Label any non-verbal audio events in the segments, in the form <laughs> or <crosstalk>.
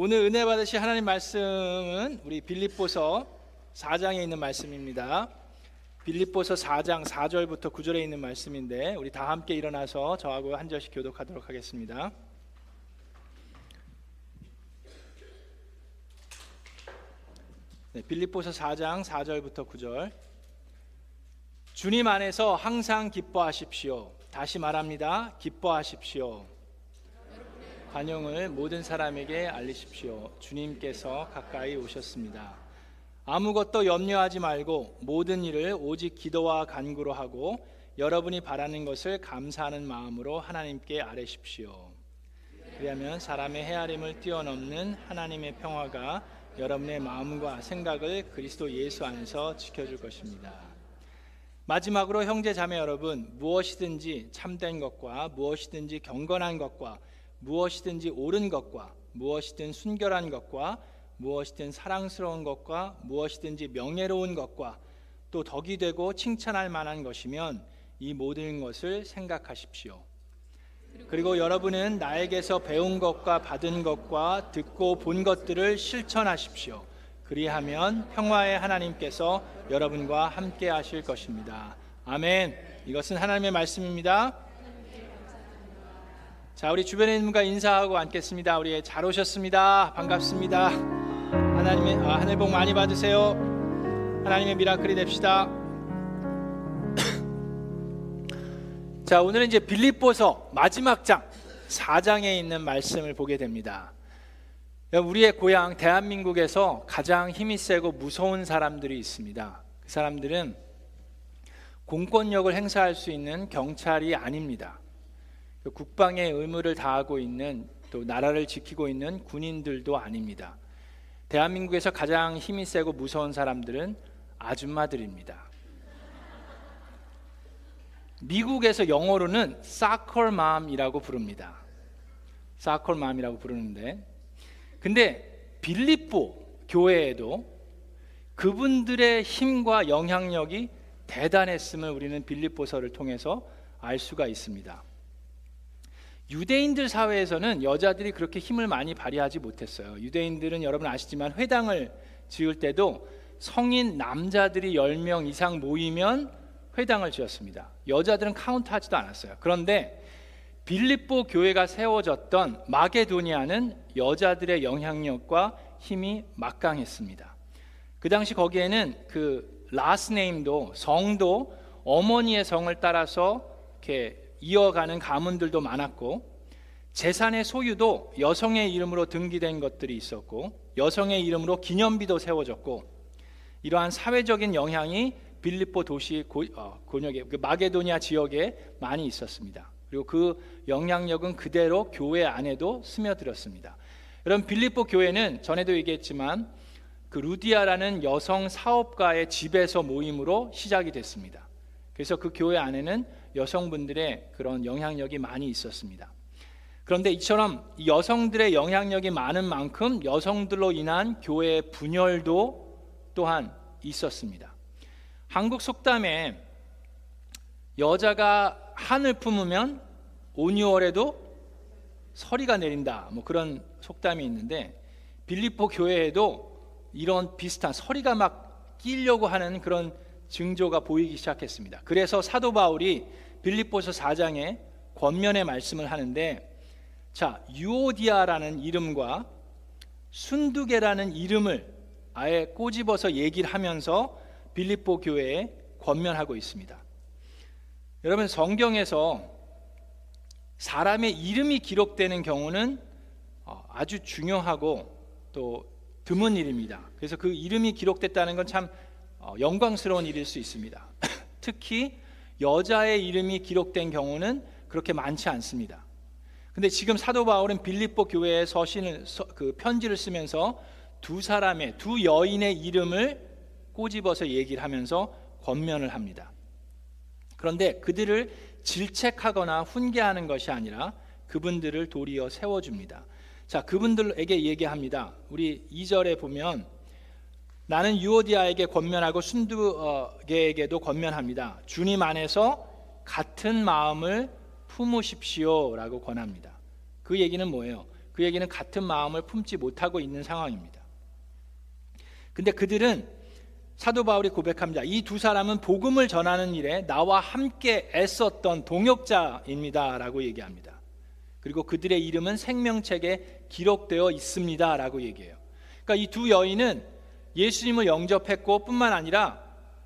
오늘 은혜 받으실 하나님 말씀은 우리 빌립보서 4장에 있는 말씀입니다. 빌립보서 4장 4절부터 9절에 있는 말씀인데 우리 다 함께 일어나서 저하고 한 절씩 교독하도록 하겠습니다. 네, 빌립보서 4장 4절부터 9절 주님 안에서 항상 기뻐하십시오. 다시 말합니다. 기뻐하십시오. 관용을 모든 사람에게 알리십시오. 주님께서 가까이 오셨습니다. 아무것도 염려하지 말고 모든 일을 오직 기도와 간구로 하고 여러분이 바라는 것을 감사하는 마음으로 하나님께 아뢰십시오. 그리하면 사람의 헤아림을 뛰어넘는 하나님의 평화가 여러분의 마음과 생각을 그리스도 예수 안에서 지켜줄 것입니다. 마지막으로 형제 자매 여러분 무엇이든지 참된 것과 무엇이든지 경건한 것과 무엇이든지 옳은 것과 무엇이든 순결한 것과 무엇이든 사랑스러운 것과 무엇이든지 명예로운 것과 또 덕이 되고 칭찬할 만한 것이면 이 모든 것을 생각하십시오. 그리고 여러분은 나에게서 배운 것과 받은 것과 듣고 본 것들을 실천하십시오. 그리하면 평화의 하나님께서 여러분과 함께 하실 것입니다. 아멘. 이것은 하나님의 말씀입니다. 자, 우리 주변에 있는 분과 인사하고 앉겠습니다. 우리 잘 오셨습니다. 반갑습니다. 하나님의 아, 하늘 복 많이 받으세요. 하나님의 미라클이 됩시다. <clears throat> 자, 오늘은 이제 빌립보서 마지막 장 4장에 있는 말씀을 보게 됩니다. 우리의 고향 대한민국에서 가장 힘이 세고 무서운 사람들이 있습니다. 그 사람들은 공권력을 행사할 수 있는 경찰이 아닙니다. 그 국방의 의무를 다하고 있는 또 나라를 지키고 있는 군인들도 아닙니다. 대한민국에서 가장 힘이 세고 무서운 사람들은 아줌마들입니다. 미국에서 영어로는 사컬맘이라고 부릅니다. 사컬맘이라고 부르는데 근데 빌립보 교회에도 그분들의 힘과 영향력이 대단했음을 우리는 빌립보서를 통해서 알 수가 있습니다. 유대인들 사회에서는 여자들이 그렇게 힘을 많이 발휘하지 못했어요. 유대인들은 여러분 아시지만 회당을 지을 때도 성인 남자들이 10명 이상 모이면 회당을 지었습니다. 여자들은 카운트하지도 않았어요. 그런데 빌립보 교회가 세워졌던 마게도니아는 여자들의 영향력과 힘이 막강했습니다. 그 당시 거기에는 그 라스 네임도 성도 어머니의 성을 따라서 이렇게 이어가는 가문들도 많았고 재산의 소유도 여성의 이름으로 등기된 것들이 있었고 여성의 이름으로 기념비도 세워졌고 이러한 사회적인 영향이 빌립보 도시 고, 어, 권역에 그 마게도니아 지역에 많이 있었습니다. 그리고 그 영향력은 그대로 교회 안에도 스며들었습니다. 여러분 빌립보 교회는 전에도 얘기했지만 그 루디아라는 여성 사업가의 집에서 모임으로 시작이 됐습니다. 그래서 그 교회 안에는 여성분들의 그런 영향력이 많이 있었습니다. 그런데 이처럼 여성들의 영향력이 많은 만큼 여성들로 인한 교회의 분열도 또한 있었습니다. 한국 속담에 여자가 한을 품으면 온유월에도 서리가 내린다. 뭐 그런 속담이 있는데 빌립보 교회에도 이런 비슷한 서리가 막 끼려고 하는 그런 증조가 보이기 시작했습니다. 그래서 사도 바울이 빌립보서 4장에 권면의 말씀을 하는데 자, 유오디아라는 이름과 순두개라는 이름을 아예 꼬집어서 얘기를 하면서 빌립보 교회에 권면하고 있습니다. 여러분 성경에서 사람의 이름이 기록되는 경우는 어, 아주 중요하고 또 드문 일입니다. 그래서 그 이름이 기록됐다는 건참 어, 영광스러운 일일 수 있습니다. <laughs> 특히 여자의 이름이 기록된 경우는 그렇게 많지 않습니다. 근데 지금 사도 바울은 빌립보 교회에 서신을 그 편지를 쓰면서 두 사람의 두 여인의 이름을 꼬집어서 얘기를 하면서 권면을 합니다. 그런데 그들을 질책하거나 훈계하는 것이 아니라 그분들을 도리어 세워줍니다. 자, 그분들에게 얘기합니다. 우리 2절에 보면 나는 유오디아에게 권면하고 순두개에게도 권면합니다. 주님 안에서 같은 마음을 품으십시오라고 권합니다. 그 얘기는 뭐예요? 그에게는 같은 마음을 품지 못하고 있는 상황입니다. 근데 그들은 사도 바울이 고백합니다. 이 두 사람은 복음을 전하는 일에 나와 함께 애썼던 동역자입니다라고 얘기합니다. 그리고 그들의 이름은 생명책에 기록되어 있습니다라고 얘기해요. 그러니까 이 두 여인은 예수님을 영접했고 뿐만 아니라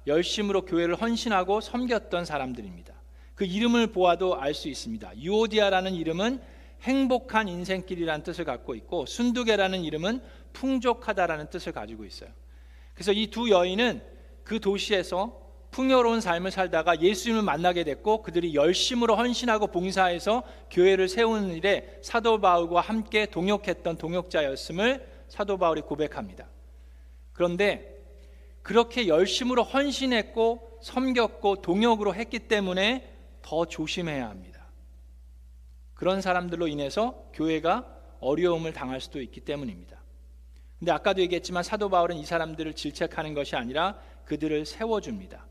열심으로 교회를 헌신하고 섬겼던 사람들입니다. 그 이름을 보아도 알 수 있습니다. 유오디아라는 이름은 행복한 인생길이라는 뜻을 갖고 있고 순두계라는 이름은 풍족하다라는 뜻을 가지고 있어요. 그래서 이 두 여인은 그 도시에서 풍요로운 삶을 살다가 예수님을 만나게 됐고 그들이 열심으로 헌신하고 봉사해서 교회를 세우는 일에 사도 바울과 함께 동역했던 동역자였음을 사도 바울이 고백합니다. 그런데 그렇게 열심으로 헌신했고 섬겼고 동역으로 했기 때문에 더 조심해야 합니다. 그런 사람들로 인해서 교회가 어려움을 당할 수도 있기 때문입니다. 근데 아까도 얘기했지만 사도 바울은 이 사람들을 질책하는 것이 아니라 그들을 세워줍니다.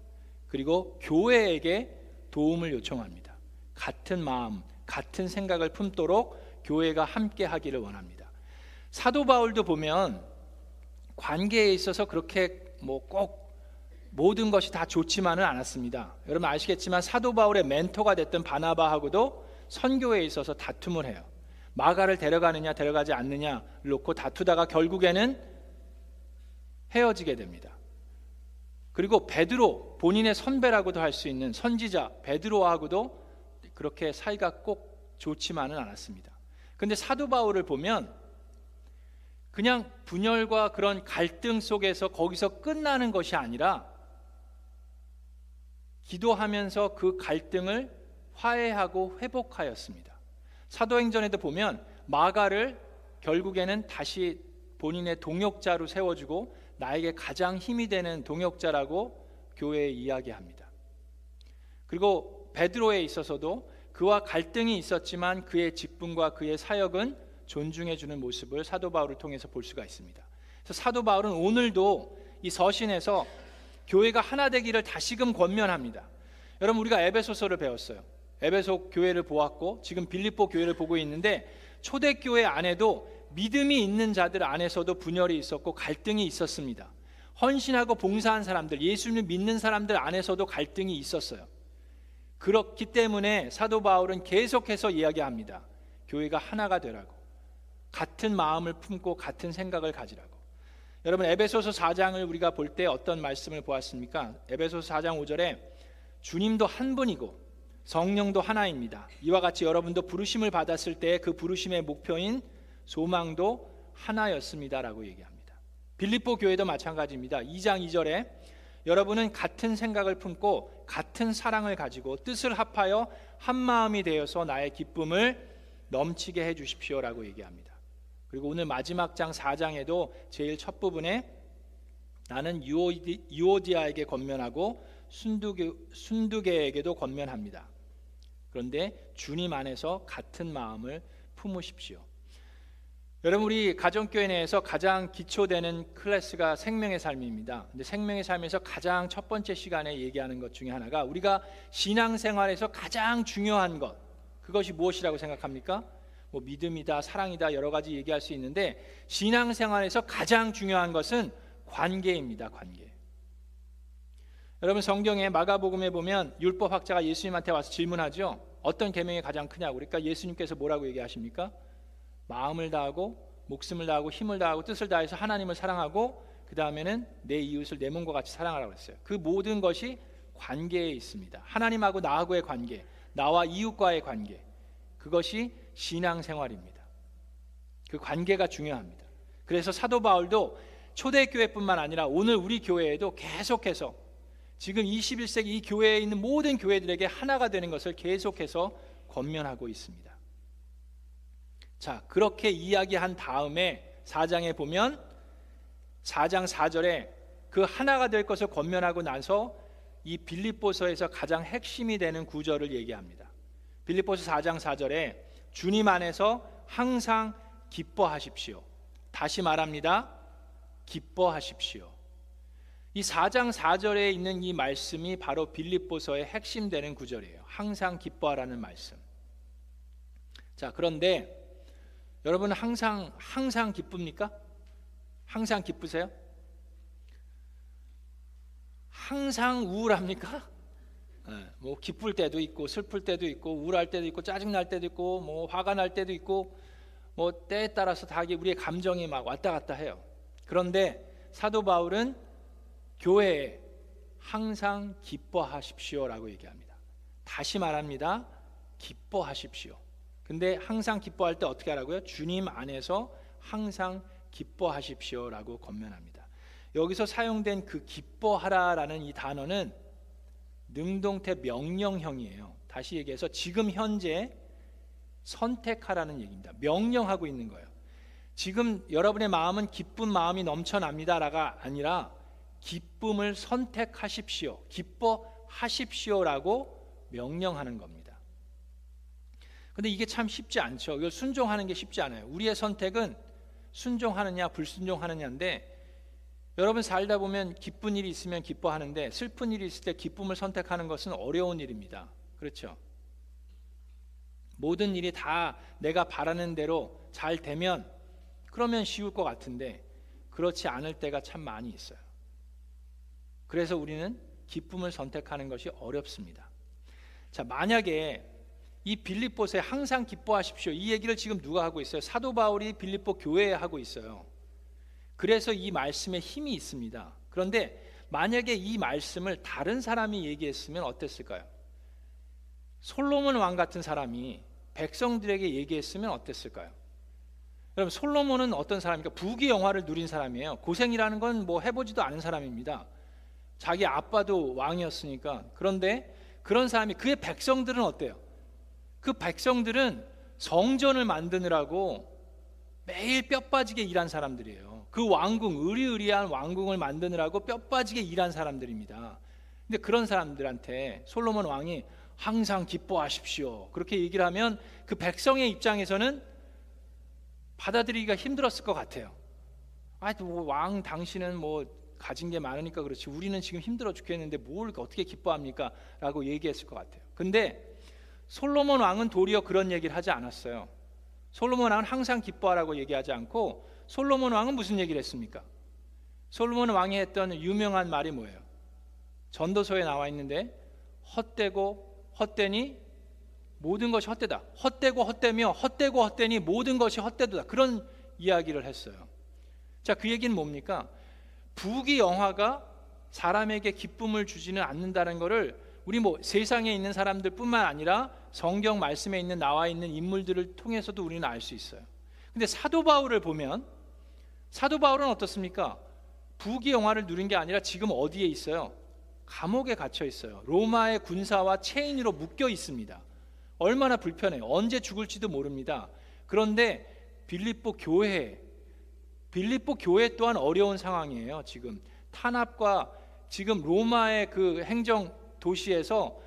그리고 교회에게 도움을 요청합니다. 같은 마음, 같은 생각을 품도록 교회가 함께 하기를 원합니다. 사도 바울도 보면 관계에 있어서 그렇게 뭐 꼭 모든 것이 다 좋지만은 않았습니다. 여러분 아시겠지만 사도 바울의 멘토가 됐던 바나바하고도 선교에 있어서 다툼을 해요. 마가를 데려가느냐 데려가지 않느냐를 놓고 다투다가 결국에는 헤어지게 됩니다. 그리고 베드로 본인의 선배라고도 할 수 있는 선지자 베드로하고도 그렇게 사이가 꼭 좋지만은 않았습니다. 근데 사도 바울을 보면 그냥 분열과 그런 갈등 속에서 거기서 끝나는 것이 아니라 기도하면서 그 갈등을 화해하고 회복하였습니다. 사도행전에도 보면 마가를 결국에는 다시 본인의 동역자로 세워주고 나에게 가장 힘이 되는 동역자라고 교회에 이야기합니다. 그리고 베드로에 있어서도 그와 갈등이 있었지만 그의 직분과 그의 사역은 존중해 주는 모습을 사도 바울을 통해서 볼 수가 있습니다. 그래서 사도 바울은 오늘도 이 서신에서 교회가 하나 되기를 다시금 권면합니다. 여러분 우리가 에베소서를 배웠어요. 에베소 교회를 보았고 지금 빌립보 교회를 보고 있는데 초대 교회 안에도 믿음이 있는 자들 안에서도 분열이 있었고 갈등이 있었습니다. 헌신하고 봉사한 사람들, 예수님을 믿는 사람들 안에서도 갈등이 있었어요. 그렇기 때문에 사도 바울은 계속해서 이야기합니다. 교회가 하나가 되라고. 같은 마음을 품고 같은 생각을 가지라고. 여러분 에베소서 4장을 우리가 볼 때 어떤 말씀을 보았습니까? 에베소서 4장 5절에 주님도 한 분이고 성령도 하나입니다. 이와 같이 여러분도 부르심을 받았을 때 그 부르심의 목표인 소망도 하나였습니다라고 얘기합니다. 빌립보 교회도 마찬가지입니다. 2장 2절에 여러분은 같은 생각을 품고 같은 사랑을 가지고 뜻을 합하여 한 마음이 되어서 나의 기쁨을 넘치게 해 주십시오라고 얘기합니다. 그리고 오늘 마지막 장 4장에도 제일 첫 부분에 나는 유오디, 유오디아에게 권면하고 순두계, 순두계에게도 권면합니다. 그런데 주님 안에서 같은 마음을 품으십시오. 여러분 우리 가정교회 내에서 가장 기초되는 클래스가 생명의 삶입니다. 근데 생명의 삶에서 가장 첫 번째 시간에 얘기하는 것 중에 하나가 우리가 신앙생활에서 가장 중요한 것 그것이 무엇이라고 생각합니까? 뭐 믿음이다, 사랑이다 여러 가지 얘기할 수 있는데 신앙생활에서 가장 중요한 것은 관계입니다. 관계. 여러분 성경에 마가복음에 보면 율법 학자가 예수님한테 와서 질문하죠. 어떤 계명이 가장 크냐고. 그러니까 예수님께서 뭐라고 얘기하십니까? 마음을 다하고 목숨을 다하고 힘을 다하고 뜻을 다해서 하나님을 사랑하고 그 다음에는 내 이웃을 내 몸과 같이 사랑하라고 했어요. 그 모든 것이 관계에 있습니다. 하나님하고 나하고의 관계, 나와 이웃과의 관계, 그것이 신앙생활입니다. 그 관계가 중요합니다. 그래서 사도 바울도 초대교회뿐만 아니라 오늘 우리 교회에도 계속해서 지금 21세기 이 교회에 있는 모든 교회들에게 하나가 되는 것을 계속해서 권면하고 있습니다. 자, 그렇게 이야기한 다음에 4장에 보면 4장 4절에 그 하나가 될 것을 권면하고 나서 이 빌립보서에서 가장 핵심이 되는 구절을 얘기합니다. 빌립보서 4장 4절에 주님 안에서 항상 기뻐하십시오. 다시 말합니다. 기뻐하십시오. 이 4장 4절에 있는 이 말씀이 바로 빌립보서의 핵심 되는 구절이에요. 항상 기뻐하라는 말씀. 자, 그런데 여러분 항상 항상 기쁩니까? 항상 기쁘세요? 항상 우울합니까? 네, 뭐 기쁠 때도 있고 슬플 때도 있고 우울할 때도 있고 짜증 날 때도 있고 뭐 화가 날 때도 있고 뭐 때에 따라서 다 우리의 감정이 막 왔다 갔다 해요. 그런데 사도 바울은 교회에 항상 기뻐하십시오라고 얘기합니다. 다시 말합니다. 기뻐하십시오. 근데 항상 기뻐할 때 어떻게 하라고요? 주님 안에서 항상 기뻐하십시오라고 권면합니다. 여기서 사용된 그 기뻐하라라는 이 단어는 능동태 명령형이에요. 다시 얘기해서 지금 현재 선택하라는 얘기입니다. 명령하고 있는 거예요. 지금 여러분의 마음은 기쁜 마음이 넘쳐납니다라가 아니라 기쁨을 선택하십시오. 기뻐하십시오라고 명령하는 겁니다. 근데 이게 참 쉽지 않죠. 이걸 순종하는 게 쉽지 않아요. 우리의 선택은 순종하느냐 불순종하느냐인데 여러분 살다 보면 기쁜 일이 있으면 기뻐하는데 슬픈 일이 있을 때 기쁨을 선택하는 것은 어려운 일입니다. 그렇죠? 모든 일이 다 내가 바라는 대로 잘 되면 그러면 쉬울 것 같은데 그렇지 않을 때가 참 많이 있어요. 그래서 우리는 기쁨을 선택하는 것이 어렵습니다. 자, 만약에 이 빌립보에 항상 기뻐하십시오. 이 얘기를 지금 누가 하고 있어요? 사도 바울이 빌립보 교회에 하고 있어요. 그래서 이 말씀에 힘이 있습니다. 그런데 만약에 이 말씀을 다른 사람이 얘기했으면 어땠을까요? 솔로몬 왕 같은 사람이 백성들에게 얘기했으면 어땠을까요? 여러분 솔로몬은 어떤 사람입니까? 부귀 영화를 누린 사람이에요. 고생이라는 건 뭐 해보지도 않은 사람입니다. 자기 아빠도 왕이었으니까. 그런데 그런 사람이 그의 백성들은 어때요? 그 백성들은 성전을 만드느라고 매일 뼈 빠지게 일한 사람들이에요. 그 왕궁 의리의리한 왕궁을 만드느라고 뼈 빠지게 일한 사람들입니다. 근데 그런 사람들한테 솔로몬 왕이 항상 기뻐하십시오. 그렇게 얘기를 하면 그 백성의 입장에서는 받아들이기가 힘들었을 것 같아요. 아, 뭐왕 당신은 뭐 가진 게 많으니까 그렇지. 우리는 지금 힘들어 죽겠는데 뭘 어떻게 기뻐합니까? 라고 얘기했을 것 같아요. 근데 솔로몬 왕은 도리어 그런 얘기를 하지 않았어요. 솔로몬 왕은 항상 기뻐하라고 얘기하지 않고 솔로몬 왕은 무슨 얘기를 했습니까? 솔로몬 왕이 했던 유명한 말이 뭐예요? 전도서에 나와 있는데 헛되고 헛되니 모든 것이 헛되다. 헛되고 헛되며 헛되고 헛되니 모든 것이 헛되다. 그런 이야기를 했어요. 자, 그 얘기는 뭡니까? 부귀 영화가 사람에게 기쁨을 주지는 않는다는 것을 우리 뭐 세상에 있는 사람들뿐만 아니라 성경 말씀에 있는 나와 있는 인물들을 통해서도 우리는 알 수 있어요. 근데 사도 바울을 보면 사도 바울은 어떻습니까? 부귀 영화를 누린 게 아니라 지금 어디에 있어요? 감옥에 갇혀 있어요. 로마의 군사와 체인으로 묶여 있습니다. 얼마나 불편해요. 언제 죽을지도 모릅니다. 그런데 빌립보 교회 빌립보 교회 또한 어려운 상황이에요. 지금 탄압과 지금 로마의 그 행정 도시에서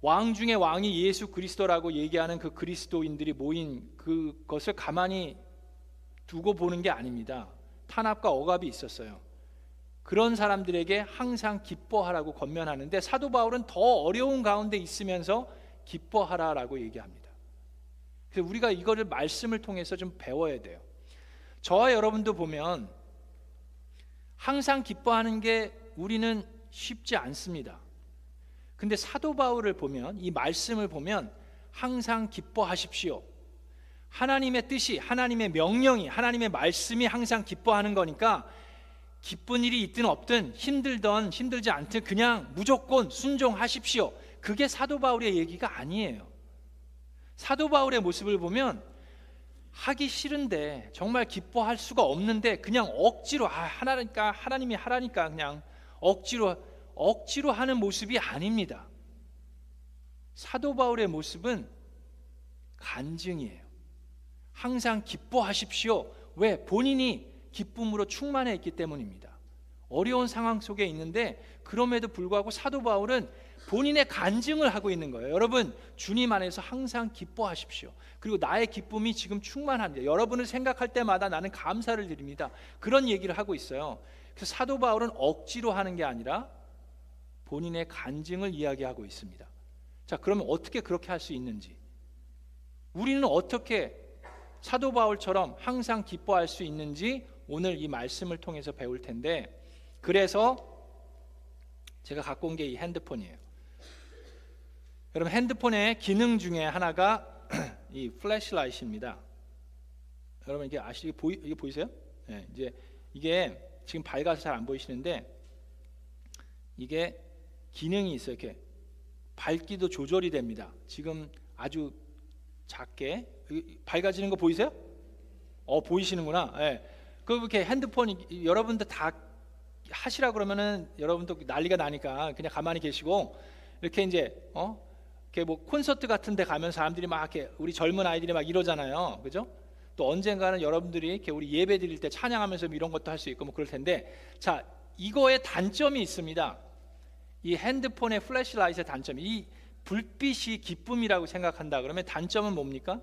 왕 중의 왕이 예수 그리스도라고 얘기하는 그 그리스도인들이 모인 그것을 가만히 두고 보는 게 아닙니다. 탄압과 억압이 있었어요. 그런 사람들에게 항상 기뻐하라고 권면하는데 사도 바울은 더 어려운 가운데 있으면서 기뻐하라라고 얘기합니다. 그래서 우리가 이거를 말씀을 통해서 좀 배워야 돼요. 저와 여러분도 보면 항상 기뻐하는 게 우리는 쉽지 않습니다. 근데 사도 바울을 보면 이 말씀을 보면 항상 기뻐하십시오. 하나님의 뜻이 하나님의 명령이 하나님의 말씀이 항상 기뻐하는 거니까 기쁜 일이 있든 없든 힘들던 힘들지 않든 그냥 무조건 순종하십시오. 그게 사도 바울의 얘기가 아니에요. 사도 바울의 모습을 보면 하기 싫은데 정말 기뻐할 수가 없는데 그냥 억지로 아 하나니까 하나님이 하라니까 그냥 억지로 억지로 하는 모습이 아닙니다. 사도 바울의 모습은 간증이에요. 항상 기뻐하십시오. 왜? 본인이 기쁨으로 충만해 있기 때문입니다. 어려운 상황 속에 있는데 그럼에도 불구하고 사도 바울은 본인의 간증을 하고 있는 거예요. 여러분, 주님 안에서 항상 기뻐하십시오. 그리고 나의 기쁨이 지금 충만합니다. 여러분을 생각할 때마다 나는 감사를 드립니다. 그런 얘기를 하고 있어요. 그래서 사도 바울은 억지로 하는 게 아니라 본인의 간증을 이야기하고 있습니다. 자, 그러면 어떻게 그렇게 할 수 있는지? 우리는 어떻게 사도 바울처럼 항상 기뻐할 수 있는지 오늘 이 말씀을 통해서 배울 텐데 그래서 제가 갖고 온 게 이 핸드폰이에요. 여러분 핸드폰의 기능 중에 하나가 <clears throat> 이 플래시라이트입니다. 여러분 이게 아시 보이 이게 보이세요? 네, 이제 이게 지금 밝아서 잘 안 보이시는데 이게 기능이 있어요. 이렇게 밝기도 조절이 됩니다. 지금 아주 작게 밝아지는 거 보이세요? 어 보이시는구나. 예. 네. 그 이렇게 핸드폰 여러분들 다 하시라 그러면은 여러분도 난리가 나니까 그냥 가만히 계시고 이렇게 이제 어 이렇게 뭐 콘서트 같은 데 가면 사람들이 막 이렇게 우리 젊은 아이들이 막 이러잖아요. 그죠? 또 언젠가는 여러분들이 이렇게 우리 예배 드릴 때 찬양하면서 뭐 이런 것도 할 수 있고 뭐 그럴 텐데 자, 이거의 단점이 있습니다. 이 핸드폰의 플래시라이트의 단점이 이 불빛이 기쁨이라고 생각한다 그러면 단점은 뭡니까?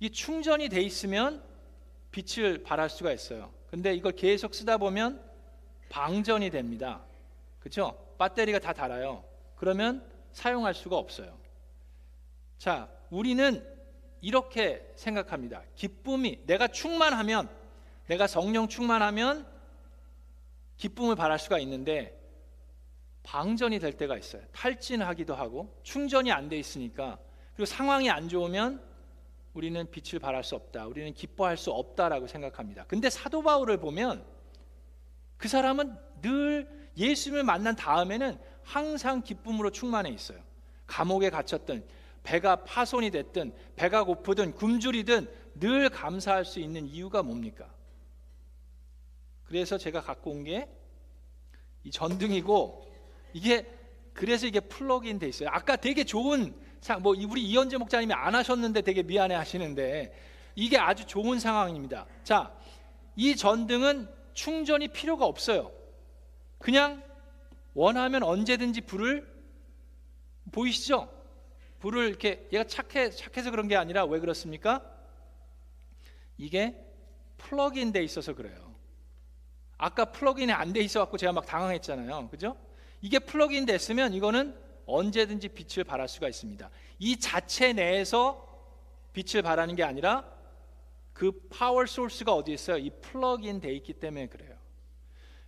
이 충전이 돼 있으면 빛을 발할 수가 있어요. 근데 이걸 계속 쓰다 보면 방전이 됩니다. 그렇죠? 배터리가 다 닳아요. 그러면 사용할 수가 없어요. 자, 우리는 이렇게 생각합니다. 기쁨이 내가 충만하면 내가 성령 충만하면 기쁨을 발할 수가 있는데 방전이 될 때가 있어요. 탈진하기도 하고 충전이 안 돼 있으니까 그리고 상황이 안 좋으면 우리는 빛을 발할 수 없다. 우리는 기뻐할 수 없다라고 생각합니다. 근데 사도 바울을 보면 그 사람은 늘 예수님을 만난 다음에는 항상 기쁨으로 충만해 있어요. 감옥에 갇혔던 배가 파손이 됐든 배가 고프든 굶주리든 늘 감사할 수 있는 이유가 뭡니까? 그래서 제가 갖고 온 게 이 전등이고 이게 그래서 이게 플러그인 돼 있어요. 아까 되게 좋은 뭐 우리 이현재 목사님이 안 하셨는데 되게 미안해 하시는데 이게 아주 좋은 상황입니다. 자, 이 전등은 충전이 필요가 없어요. 그냥 원하면 언제든지 불을 보이시죠? 불을 이렇게 얘가 착해 착해서 그런 게 아니라 왜 그렇습니까? 이게 plug in 돼 있어서 그래요. 아까 plug in이 안 돼 있어 갖고 제가 막 당황했잖아요. 그죠? 이게 plug in 됐으면 이거는 언제든지 빛을 발할 수가 있습니다. 이 자체 내에서 빛을 발하는 게 아니라 그 파워 소스가 어디 있어요? 이 plug in 돼 있기 때문에 그래요.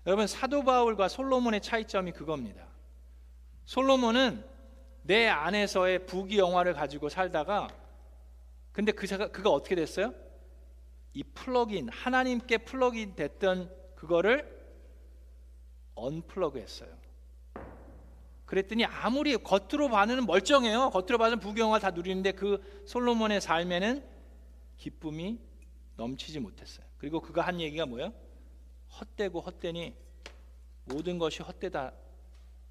여러분 사도 바울과 솔로몬의 차이점이 그겁니다. 솔로몬은 내 안에서의 부귀 영화를 가지고 살다가 근데 그 그가 어떻게 됐어요? 이 plug in 하나님께 plug in 됐던 그거를 unplug했어요. 그랬더니 아무리 겉으로 봐는 멀쩡해요. 겉으로 봐는 부귀영화 다 누리는데 그 솔로몬의 삶에는 기쁨이 넘치지 못했어요. 그리고 그가 한 얘기가 뭐예요? 헛되고 헛되니 모든 것이 헛되다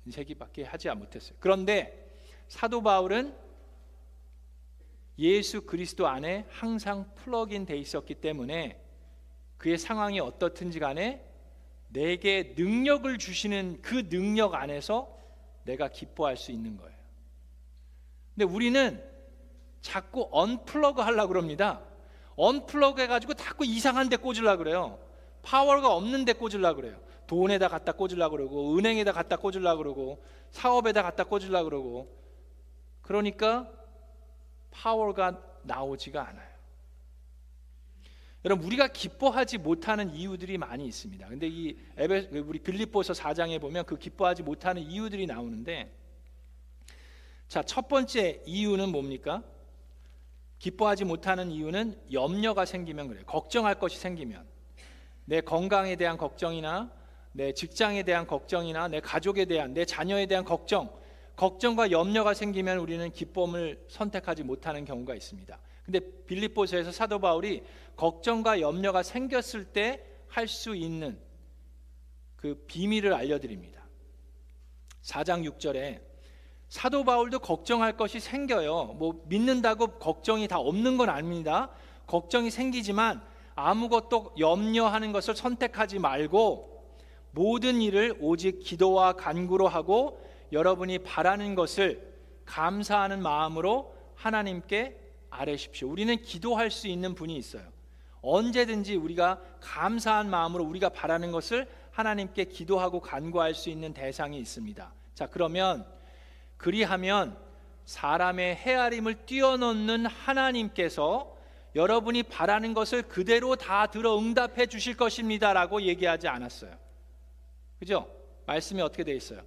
인세기밖에 하지 못했어요. 그런데 사도 바울은 예수 그리스도 안에 항상 플러그인 돼 있었기 때문에 그의 상황이 어떻든지 간에 내게 능력을 주시는 그 능력 안에서 내가 기뻐할 수 있는 거예요. 근데 우리는 자꾸 언플러그 하려고 그럽니다. 언플러그 해가지고 자꾸 이상한 데 꽂으려고 그래요. 파워가 없는 데 꽂으려고 그래요. 돈에다 갖다 꽂으려고 그러고 은행에다 갖다 꽂으려고 그러고 사업에다 갖다 꽂으려고 그러고 그러니까 파워가 나오지가 않아요. 여러분 우리가 기뻐하지 못하는 이유들이 많이 있습니다. 근데 이 에베 우리 빌립보서 4장에 보면 그 기뻐하지 못하는 이유들이 나오는데 자, 첫 번째 이유는 뭡니까? 기뻐하지 못하는 이유는 염려가 생기면 그래요. 걱정할 것이 생기면 내 건강에 대한 걱정이나 내 직장에 대한 걱정이나 내 가족에 대한 내 자녀에 대한 걱정 걱정과 염려가 생기면 우리는 기쁨을 선택하지 못하는 경우가 있습니다. 근데 빌립보서에서 사도 바울이 걱정과 염려가 생겼을 때 할 수 있는 그 비밀을 알려드립니다. 4장 6절에 사도 바울도 걱정할 것이 생겨요. 뭐 믿는다고 걱정이 다 없는 건 아닙니다. 걱정이 생기지만 아무것도 염려하는 것을 선택하지 말고 모든 일을 오직 기도와 간구로 하고 여러분이 바라는 것을 감사하는 마음으로 하나님께 아뢰십시오. 우리는 기도할 수 있는 분이 있어요. 언제든지 우리가 감사한 마음으로 우리가 바라는 것을 하나님께 기도하고 간구할 수 있는 대상이 있습니다. 자, 그러면 그리하면 사람의 헤아림을 뛰어넘는 하나님께서 여러분이 바라는 것을 그대로 다 들어 응답해 주실 것입니다라고 얘기하지 않았어요. 그죠? 말씀이 어떻게 돼 있어요?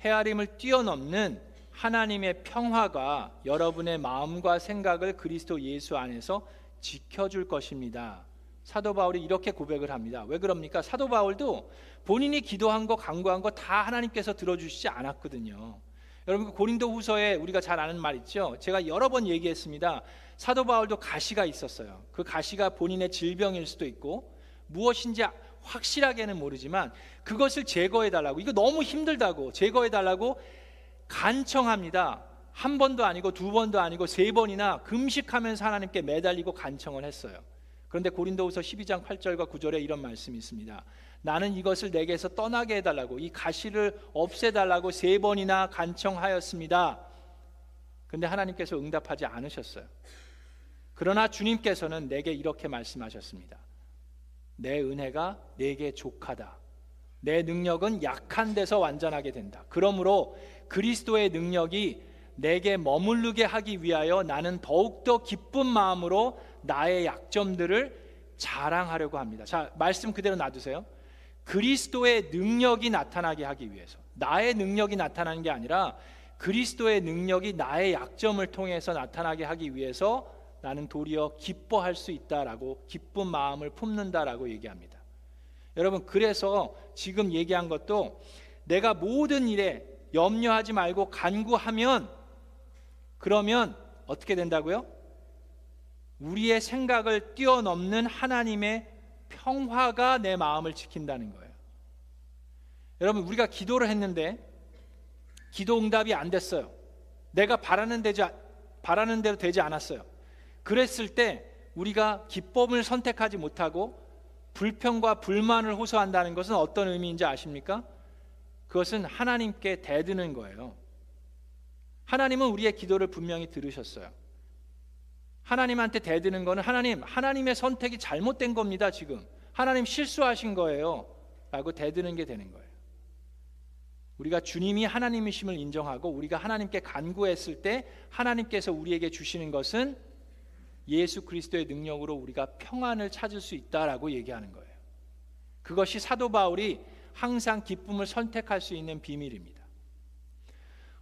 헤아림을 뛰어넘는 하나님의 평화가 여러분의 마음과 생각을 그리스도 예수 안에서 지켜줄 것입니다. 사도 바울이 이렇게 고백을 합니다. 왜 그럽니까? 사도 바울도 본인이 기도한 거, 간구한 거 다 하나님께서 들어주시지 않았거든요. 여러분 그 고린도 후서에 우리가 잘 아는 말 있죠. 제가 여러 번 얘기했습니다. 사도 바울도 가시가 있었어요. 그 가시가 본인의 질병일 수도 있고 무엇인지 확실하게는 모르지만 그것을 제거해 달라고 이거 너무 힘들다고 제거해 달라고 간청합니다. 한 번도 아니고 두 번도 아니고 세 번이나 금식하면서 하나님께 매달리고 간청을 했어요. 그런데 고린도후서 12장 8절과 9절에 이런 말씀이 있습니다. 나는 이것을 내게서 떠나게 해달라고 이 가시를 없애달라고 세 번이나 간청하였습니다. 근데 하나님께서 응답하지 않으셨어요. 그러나 주님께서는 내게 이렇게 말씀하셨습니다. 내 은혜가 내게 족하다. 내 능력은 약한 데서 완전하게 된다. 그러므로 그리스도의 능력이 내게 머무르게 하기 위하여 나는 더욱더 기쁜 마음으로 나의 약점들을 자랑하려고 합니다. 자, 말씀 그대로 놔두세요. 그리스도의 능력이 나타나게 하기 위해서 나의 능력이 나타나는 게 아니라 그리스도의 능력이 나의 약점을 통해서 나타나게 하기 위해서 나는 도리어 기뻐할 수 있다라고 기쁜 마음을 품는다라고 얘기합니다. 여러분 그래서 지금 얘기한 것도 내가 모든 일에 염려하지 말고 간구하면 그러면 어떻게 된다고요? 우리의 생각을 뛰어넘는 하나님의 평화가 내 마음을 지킨다는 거예요. 여러분 우리가 기도를 했는데 기도 응답이 안 됐어요. 내가 바라는 되지 바라는 대로 되지 않았어요. 그랬을 때 우리가 기쁨을 선택하지 못하고 불평과 불만을 호소한다는 것은 어떤 의미인지 아십니까? 그것은 하나님께 대드는 거예요. 하나님은 우리의 기도를 분명히 들으셨어요. 하나님한테 대드는 거는 하나님, 하나님의 선택이 잘못된 겁니다, 지금. 하나님 실수하신 거예요. 라고 대드는 게 되는 거예요. 우리가 주님이 하나님이심을 인정하고 우리가 하나님께 간구했을 때 하나님께서 우리에게 주시는 것은 예수 그리스도의 능력으로 우리가 평안을 찾을 수 있다라고 얘기하는 거예요. 그것이 사도 바울이 항상 기쁨을 선택할 수 있는 비밀입니다.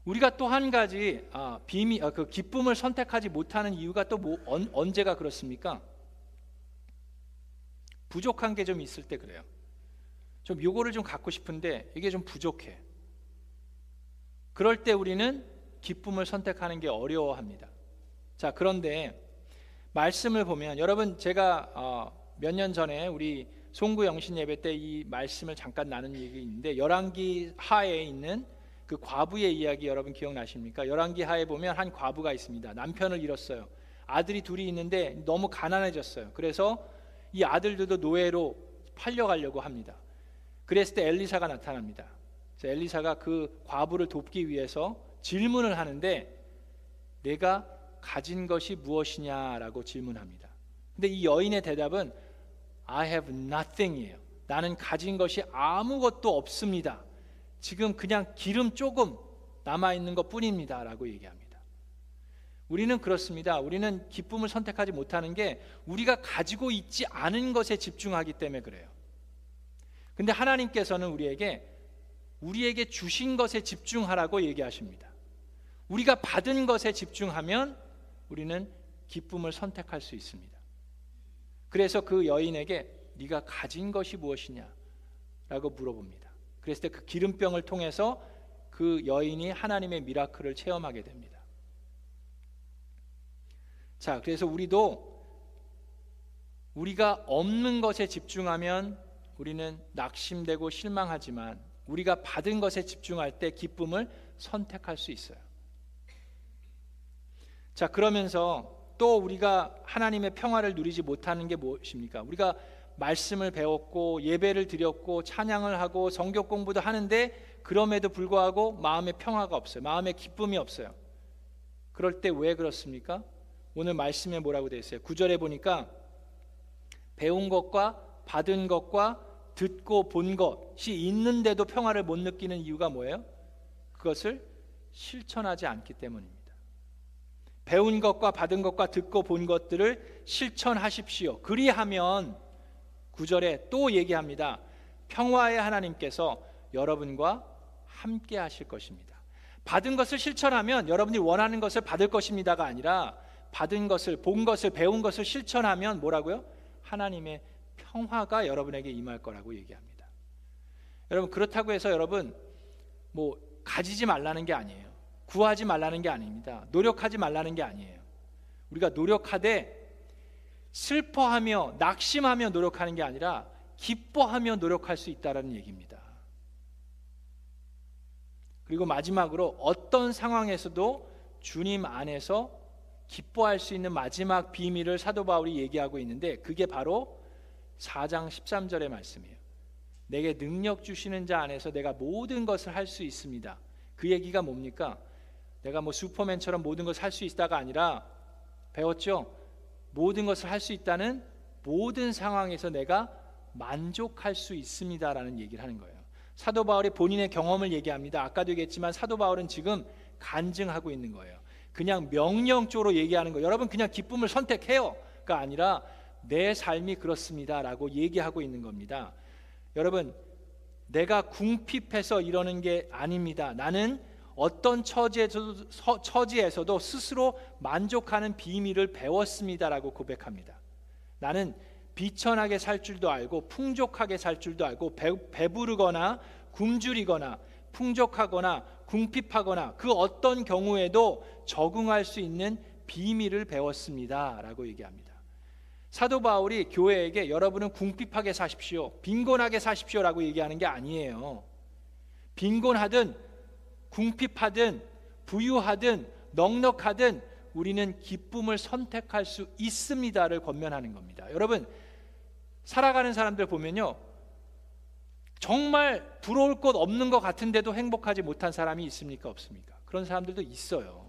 우리가 또 한 가지 아, 비밀, 아, 그 기쁨을 선택하지 못하는 이유가 또 뭐, 언, 언제가 그렇습니까? 부족한 게 좀 있을 때 그래요. 좀 요거를 좀 갖고 싶은데 이게 좀 부족해. 그럴 때 우리는 기쁨을 선택하는 게 어려워합니다. 자, 그런데 말씀을 보면 여러분 제가 어, 몇년 전에 우리 송구 영신 예배 때 이 말씀을 잠깐 나눈 얘기 있는데 열왕기 하에 있는 그 과부의 이야기 여러분 기억나십니까? 열왕기 하에 보면 한 과부가 있습니다. 남편을 잃었어요. 아들이 둘이 있는데 너무 가난해졌어요. 그래서 이 아들들도 노예로 팔려가려고 합니다. 그랬을 때 엘리사가 나타납니다. 엘리사가 그 과부를 돕기 위해서 질문을 하는데 내가 가진 것이 무엇이냐라고 질문합니다. 근데 이 여인의 대답은 I have nothing이에요. 나는 가진 것이 아무것도 없습니다. 지금 그냥 기름 조금 남아 있는 것 뿐입니다라고 얘기합니다. 우리는 그렇습니다. 우리는 기쁨을 선택하지 못하는 게 우리가 가지고 있지 않은 것에 집중하기 때문에 그래요. 근데 하나님께서는 우리에게 우리에게 주신 것에 집중하라고 얘기하십니다. 우리가 받은 것에 집중하면 우리는 기쁨을 선택할 수 있습니다. 그래서 그 여인에게 네가 가진 것이 무엇이냐? 라고 물어봅니다. 그랬을 때 그 기름병을 통해서 그 여인이 하나님의 미라클을 체험하게 됩니다. 자, 그래서 우리도 우리가 없는 것에 집중하면 우리는 낙심되고 실망하지만 우리가 받은 것에 집중할 때 기쁨을 선택할 수 있어요. 자, 그러면서 또 우리가 하나님의 평화를 누리지 못하는 게 무엇입니까? 우리가 말씀을 배웠고 예배를 드렸고 찬양을 하고 성경 공부도 하는데 그럼에도 불구하고 마음의 평화가 없어요. 마음의 기쁨이 없어요. 그럴 때 왜 그렇습니까? 오늘 말씀에 뭐라고 되어 있어요? 구절에 보니까 배운 것과 받은 것과 듣고 본 것이 있는데도 평화를 못 느끼는 이유가 뭐예요? 그것을 실천하지 않기 때문입니다. 배운 것과 받은 것과 듣고 본 것들을 실천하십시오. 그리하면 구절에 또 얘기합니다. 평화의 하나님께서 여러분과 함께 하실 것입니다. 받은 것을 실천하면 여러분이 원하는 것을 받을 것입니다가 아니라 받은 것을 본 것을 배운 것을 실천하면 뭐라고요? 하나님의 평화가 여러분에게 임할 거라고 얘기합니다. 여러분 그렇다고 해서 여러분 뭐 가지지 말라는 게 아니에요. 구하지 말라는 게 아닙니다. 노력하지 말라는 게 아니에요. 우리가 노력하되 슬퍼하며 낙심하며 노력하는 게 아니라 기뻐하며 노력할 수 있다라는 얘기입니다. 그리고 마지막으로 어떤 상황에서도 주님 안에서 기뻐할 수 있는 마지막 비밀을 사도 바울이 얘기하고 있는데 그게 바로 4장 13절의 말씀이에요. 내게 능력 주시는 자 안에서 내가 모든 것을 할 수 있습니다. 그 얘기가 뭡니까? 내가 뭐 슈퍼맨처럼 모든 것을 할 수 있다가 아니라 배웠죠? 모든 것을 할 수 있다는 모든 상황에서 내가 만족할 수 있습니다라는 얘기를 하는 거예요. 사도 바울이 본인의 경험을 얘기합니다. 아까도 얘기했지만 사도 바울은 지금 간증하고 있는 거예요. 그냥 명령적으로 얘기하는 거. 여러분 그냥 기쁨을 선택해요가 아니라 내 삶이 그렇습니다라고 얘기하고 있는 겁니다. 여러분 내가 궁핍해서 이러는 게 아닙니다. 나는 어떤 처지에서도, 처지에서도 스스로 만족하는 비밀을 배웠습니다라고 고백합니다. 나는 비천하게 살 줄도 알고 풍족하게 살 줄도 알고 배, 배부르거나 굶주리거나 풍족하거나 궁핍하거나 그 어떤 경우에도 적응할 수 있는 비밀을 배웠습니다라고 얘기합니다. 사도 바울이 교회에게 여러분은 궁핍하게 사십시오. 빈곤하게 사십시오라고 얘기하는 게 아니에요. 빈곤하든 궁핍하든 부유하든 넉넉하든 우리는 기쁨을 선택할 수 있습니다를 권면하는 겁니다. 여러분 살아가는 사람들 보면요. 정말 부러울 것 없는 것 같은데도 행복하지 못한 사람이 있습니까? 없습니까? 그런 사람들도 있어요.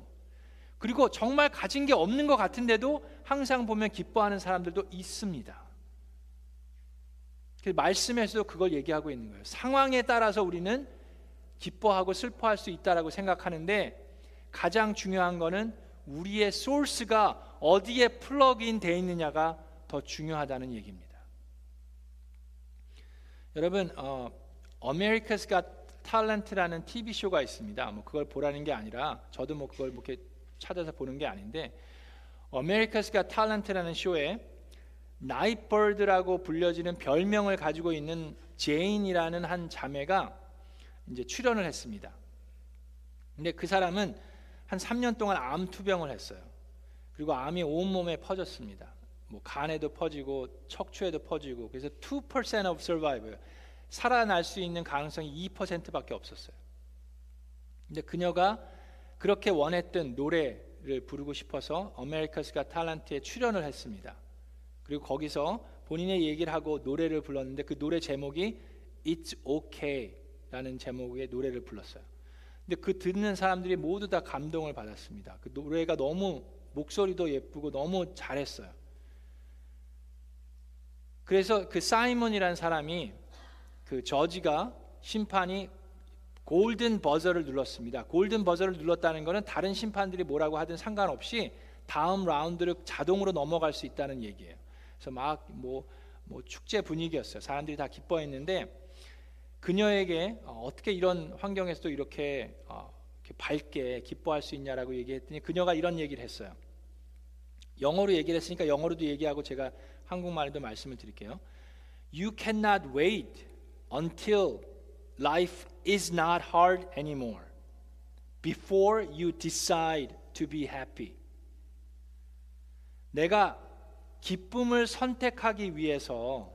그리고 정말 가진 게 없는 것 같은데도 항상 보면 기뻐하는 사람들도 있습니다. 그 말씀에서도 그걸 얘기하고 있는 거예요. 상황에 따라서 우리는 기뻐하고 슬퍼할 수 있다라고 생각하는데 가장 중요한 거는 우리의 소스가 어디에 플러그인 돼 있느냐가 더 중요하다는 얘기입니다. 여러분 어, America's Got Talent라는 TV 쇼가 있습니다. 뭐 그걸 보라는 게 아니라 저도 뭐 그걸 뭐 이렇게 찾아서 보는 게 아닌데 America's Got Talent라는 쇼에 Nightbirde라고 불려지는 별명을 가지고 있는 제인이라는 한 자매가 이제 출연을 했습니다. 근데 그 사람은 한 3년 동안 암 투병을 했어요. 그리고 암이 온 몸에 퍼졌습니다. 뭐 간에도 퍼지고 척추에도 퍼지고 그래서 2% of survival 살아날 수 있는 가능성이 2%밖에 없었어요. 근데 그녀가 그렇게 원했던 노래를 부르고 싶어서 어메리카스가 탤런트에 출연을 했습니다. 그리고 거기서 본인의 얘기를 하고 노래를 불렀는데 그 노래 제목이 It's OK 라는 제목의 노래를 불렀어요. 근데 그 듣는 사람들이 모두 다 감동을 받았습니다. 그 노래가 너무 목소리도 예쁘고 너무 잘했어요. 그래서 그 사이먼이라는 사람이 그 저지가 심판이 골든 버저를 눌렀습니다. 골든 버저를 눌렀다는 것은 다른 심판들이 뭐라고 하든 상관없이 다음 라운드를 자동으로 넘어갈 수 있다는 얘기예요. 그래서 막뭐 뭐 축제 분위기였어요. 사람들이 다 기뻐했는데 그녀에게 어, 어떻게 이런 환경에서도 어, 이렇게 밝게 기뻐할 수 있냐라고 얘기했더니 그녀가 이런 얘기를 했어요. 영어로 얘기를 했으니까 영어로도 얘기하고 제가 한국말로도 말씀을 드릴게요. You cannot wait until life is not hard anymore before you decide to be happy. 내가 기쁨을 선택하기 위해서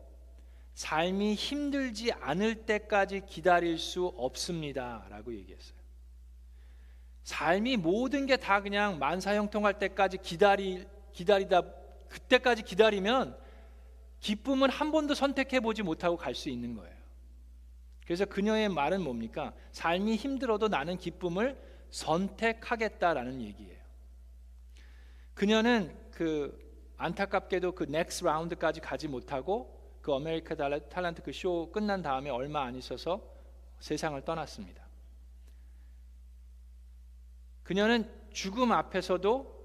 삶이 힘들지 않을 때까지 기다릴 수 없습니다. 라고 얘기했어요. 삶이 모든 게 다 그냥 만사형통할 때까지 기다리, 기다리다, 그때까지 기다리면 기쁨은 한 번도 선택해 보지 못하고 갈 수 있는 거예요. 그래서 그녀의 말은 뭡니까? 삶이 힘들어도 나는 기쁨을 선택하겠다라는 얘기예요. 그녀는 그 안타깝게도 그 next round까지 가지 못하고 그 America Talent 그 쇼 끝난 다음에 얼마 안 있어서 세상을 떠났습니다. 그녀는 죽음 앞에서도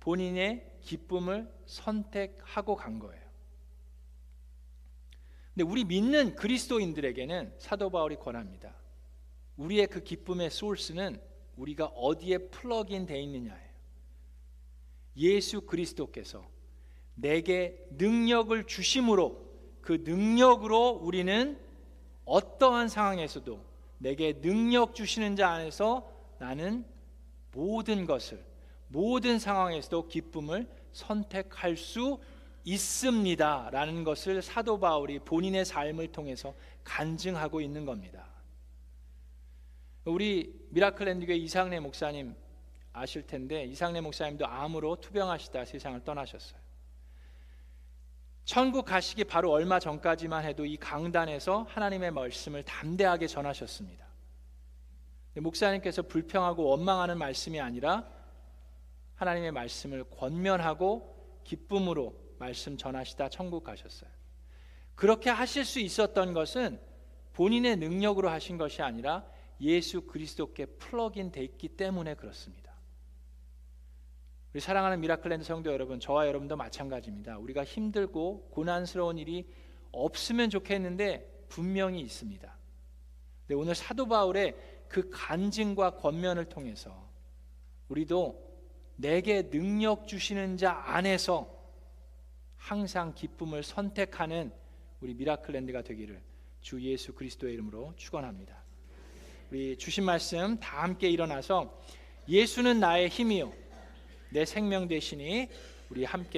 본인의 기쁨을 선택하고 간 거예요. 근데 우리 믿는 그리스도인들에게는 사도 바울이 권합니다. 우리의 그 기쁨의 소스는 우리가 어디에 플러그인 돼 있느냐예요. 예수 그리스도께서 내게 능력을 주심으로 그 능력으로 우리는 어떠한 상황에서도 내게 능력 주시는 자 안에서 나는 모든 것을 모든 상황에서도 기쁨을 선택할 수 있습니다. 라는 것을 사도 바울이 본인의 삶을 통해서 간증하고 있는 겁니다. 우리 Miracle Land교회 이상래 목사님 아실 텐데 이상래 목사님도 암으로 투병하시다 세상을 떠나셨어요. 천국 가시기 바로 얼마 전까지만 해도 이 강단에서 하나님의 말씀을 담대하게 전하셨습니다. 목사님께서 불평하고 원망하는 말씀이 아니라 하나님의 말씀을 권면하고 기쁨으로 말씀 전하시다 천국 가셨어요. 그렇게 하실 수 있었던 것은 본인의 능력으로 하신 것이 아니라 예수 그리스도께 플러그인 돼 있기 때문에 그렇습니다. 우리 사랑하는 Miracle Land 성도 여러분, 저와 여러분도 마찬가지입니다. 우리가 힘들고 고난스러운 일이 없으면 좋겠는데 분명히 있습니다. 네, 오늘 사도 바울의 그 간증과 권면을 통해서 우리도 내게 능력 주시는 자 안에서 항상 기쁨을 선택하는 우리 Miracle Land가 되기를 주 예수 그리스도의 이름으로 축원합니다. 우리 주신 말씀 다 함께 일어나서 예수는 나의 힘이요 내 생명 되시니 우리 함께